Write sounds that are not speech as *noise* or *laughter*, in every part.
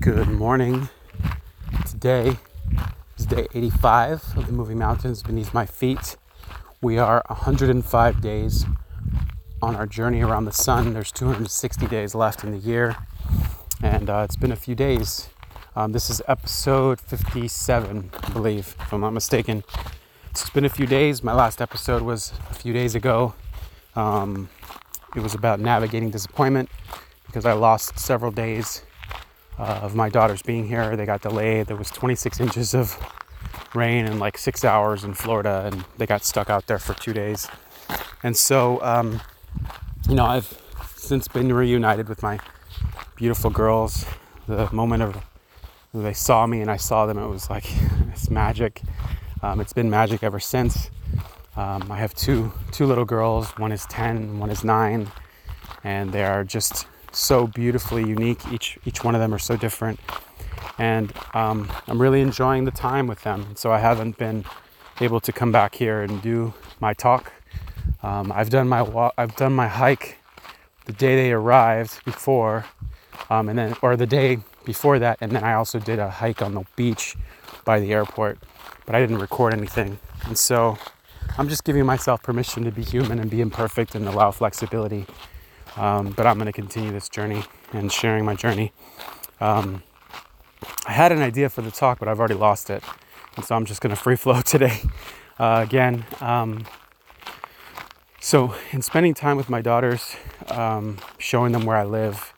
Good morning. Today is day 85 of the Moving Mountains Beneath My Feet. We are 105 days on our journey around the sun. There's 260 days left in the year, and uh, it's been a few days. Um, this is episode 57, I believe, if I'm not mistaken. It's been a few days. My last episode was a few days ago. Um, it was about navigating disappointment because I lost several days uh, of my daughters being here. They got delayed. There was 26 *laughs* inches of rain in like six hours in Florida, and they got stuck out there for two days. And so, um, you know, I've since been reunited with my beautiful girls. The moment of they saw me and I saw them, it was like *laughs* it's magic. Um, it's been magic ever since. Um, I have two two little girls. One is 10, one is nine, and they are just so beautifully unique. Each each one of them are so different, and um, I'm really enjoying the time with them. So I haven't been able to come back here and do my talk. Um, I've done my walk. I've done my hike the day they arrived before, um, and then or the day before that, and then I also did a hike on the beach by the airport, but I didn't record anything, and so. I'm just giving myself permission to be human and be imperfect and allow flexibility um, but I'm going to continue this journey and sharing my journey. Um, I had an idea for the talk, but I've already lost it. And so I'm just going to free flow *laughs* today. Uh, again, um, so in spending time with my daughters, um, showing them where I live,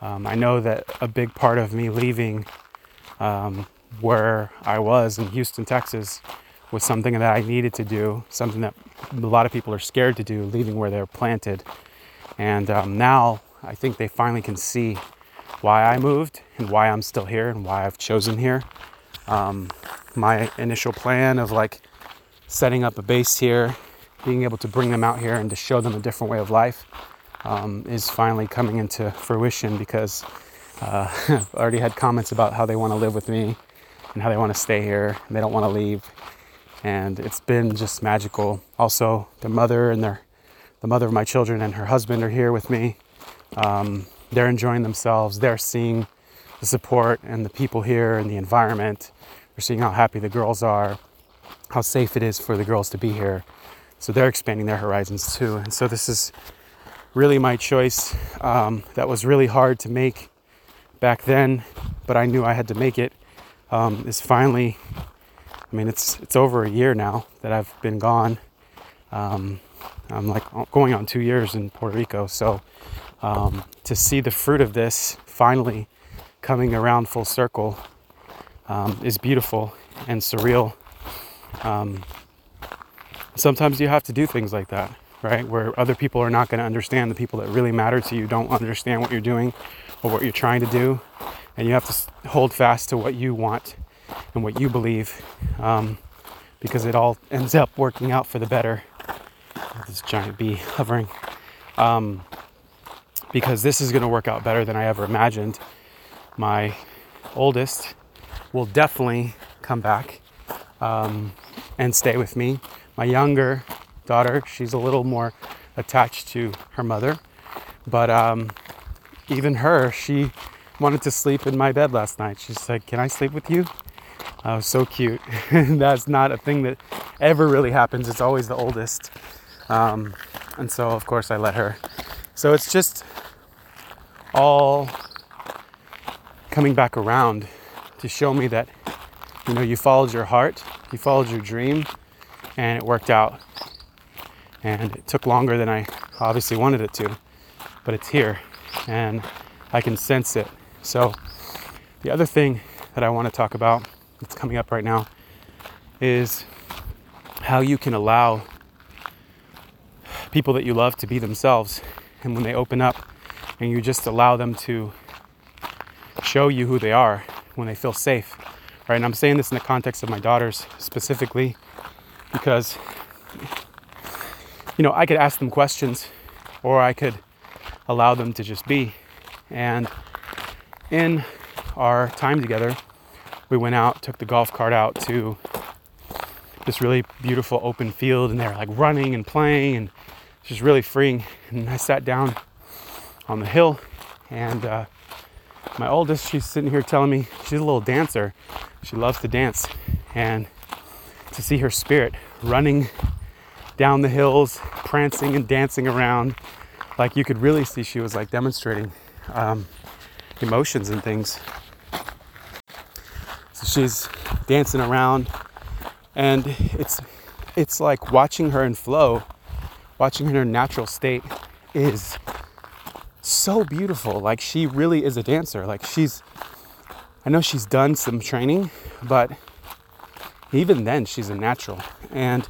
um, I know that a big part of me leaving um, where I was in Houston, Texas, was something that I needed to do, something that a lot of people are scared to do, leaving where they're planted. And um, now I think they finally can see why I moved and why I'm still here and why I've chosen here. Um, my initial plan of like setting up a base here, being able to bring them out here and to show them a different way of life um, is finally coming into fruition because uh, I've *laughs* already had comments about how they want to live with me and how they want to stay here and they don't want to leave. And it's been just magical. Also, their mother and their the mother of my children and her husband are here with me. Um, they're enjoying themselves. They're seeing the support and the people here and the environment. They're seeing how happy the girls are, how safe it is for the girls to be here. So they're expanding their horizons too. And so this is really my choice. Um, that was really hard to make back then, but I knew I had to make it. Um, is finally, I mean, it's it's over a year now that I've been gone. Um, I'm like going on two years in Puerto Rico. So um, to see the fruit of this finally coming around full circle um, is beautiful and surreal. Um, sometimes you have to do things like that, right? Where other people are not going to understand, the people that really matter to you don't understand what you're doing or what you're trying to do. And you have to hold fast to what you want and what you believe um, because it all ends up working out for the better this giant bee *laughs* hovering. Um, because this is going to work out better than I ever imagined. My oldest will definitely come back um, and stay with me. My younger daughter, she's a little more attached to her mother, but um, even her, she wanted to sleep in my bed last night. She said, Can I sleep with you? Was so cute. *laughs* That's not a thing that ever really happens. It's always the oldest. Um, and so, of course, I let her. So it's just all coming back around to show me that, you know, you followed your heart, you followed your dream, and it worked out. And it took longer than I obviously wanted it to, but it's here and I can sense it. So, the other thing that I want to talk about that's coming up right now is how you can allow people that you love to be themselves. And when they open up and you just allow them to show you who they are when they feel safe, right? And I'm saying this in the context of my daughters specifically because, you know, I could ask them questions or I could allow them to just be. And in our time together, we went out, took the golf cart out to this really beautiful open field, and they were like running and playing and just really freeing. And I sat down on the hill and uh, my oldest, she's sitting here telling me she's a little dancer. She loves to dance. And to see her spirit running down the hills, prancing and dancing around, like you could really see she was like demonstrating um, emotions and things. So she's dancing around, and it's it's like watching her in flow, watching her natural state is so beautiful. Like she really is a dancer. Like she's I know she's done some training, but even then she's a natural. And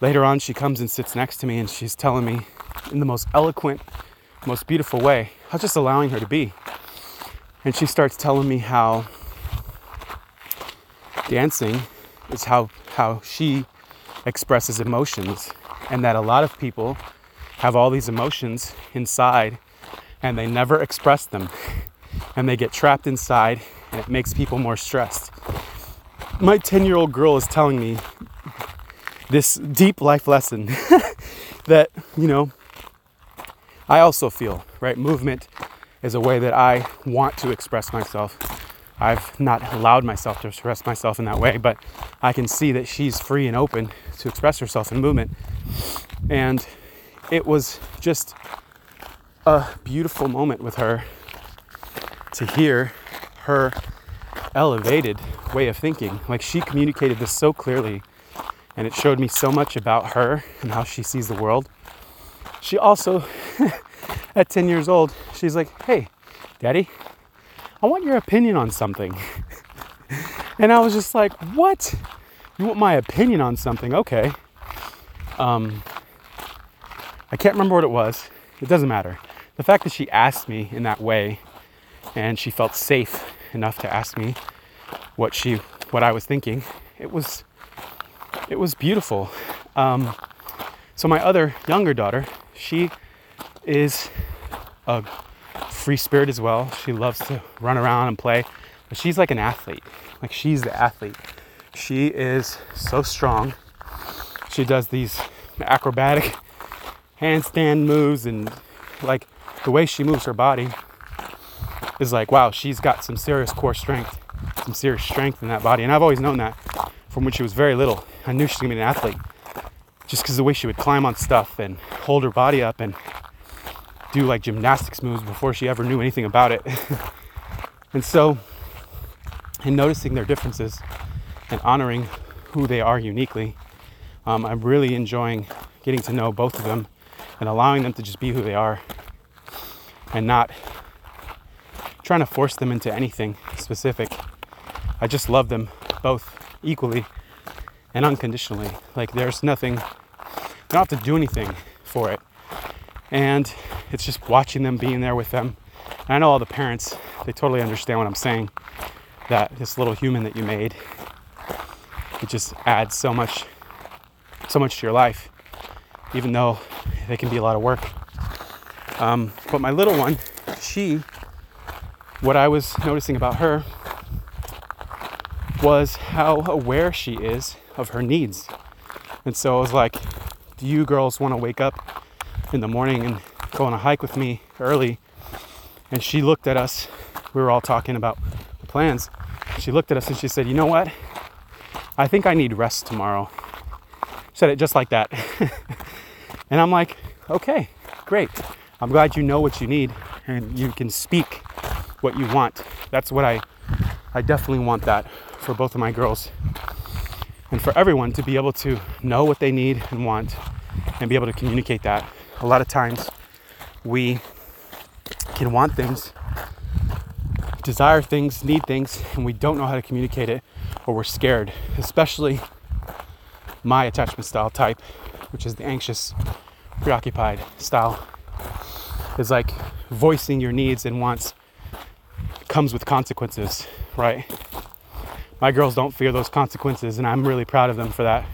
later on she comes and sits next to me and she's telling me in the most eloquent, most beautiful way. I was just allowing her to be. And she starts telling me how dancing is how how she expresses emotions and that a lot of people have all these emotions inside and they never express them and they get trapped inside and it makes people more stressed. My 10 year old girl is telling me this deep life lesson *laughs* that, you know, I also feel, right? Movement is a way that I want to express myself. I've not allowed myself to express myself in that way, but I can see that she's free and open to express herself in movement. And it was just a beautiful moment with her to hear her elevated way of thinking. Like she communicated this so clearly, and it showed me so much about her and how she sees the world. She also, *laughs* at 10 years old, she's like, Hey, daddy, I want your opinion on something. *laughs* and I was just like, What? You want my opinion on something? Okay. Um, I can't remember what it was. It doesn't matter. The fact that she asked me in that way and she felt safe enough to ask me what she what I was thinking, it was it was beautiful. Um, so my other younger daughter, she is a free spirit as well. She loves to run around and play, but she's like an athlete. Like she's the athlete. She is so strong. She does these acrobatic handstand moves and like the way she moves her body is like, wow, she's got some serious core strength, some serious strength in that body. And I've always known that from when she was very little. I knew she was gonna be an athlete just because the way she would climb on stuff and hold her body up and do like gymnastics moves before she ever knew anything about it. *laughs* and so, in noticing their differences and honoring who they are uniquely, um, I'm really enjoying getting to know both of them and allowing them to just be who they are and not trying to force them into anything specific. I just love them both equally and unconditionally. Like there's nothing, you don't have to do anything for it. And it's just watching them, being there with them. And I know all the parents, they totally understand what I'm saying. That this little human that you made, it just adds so much, so much to your life, even though they can be a lot of work. Um, but my little one, she, what I was noticing about her was how aware she is of her needs. And so I was like, do you girls want to wake up in the morning and go on a hike with me early? And she looked at us. We were all talking about the plans. She looked at us and she said, you know what? I think I need rest tomorrow. Said it just like that. *laughs* and I'm like, okay, great. I'm glad you know what you need and you can speak what you want. That's what I I definitely want that for both of my girls and for everyone to be able to know what they need and want and be able to communicate that. A lot of times we can want things, desire things, need things, and we don't know how to communicate it or we're scared, especially my attachment style type, which is the anxious, preoccupied style, is like voicing your needs and wants comes with consequences, right? my girls don't fear those consequences, and I'm really proud of them for that.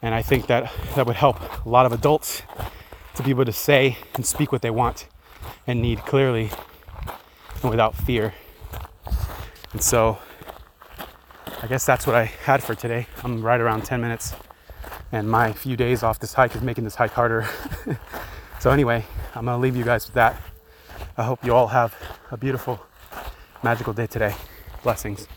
And I think that that would help a lot of adults to be able to say and speak what they want and need clearly and without fear. And so I guess that's what I had for today. I'm right around 10 minutes, and my few days off this hike is making this hike harder. *laughs* so, anyway, I'm gonna leave you guys with that. I hope you all have a beautiful magical day today. Blessings.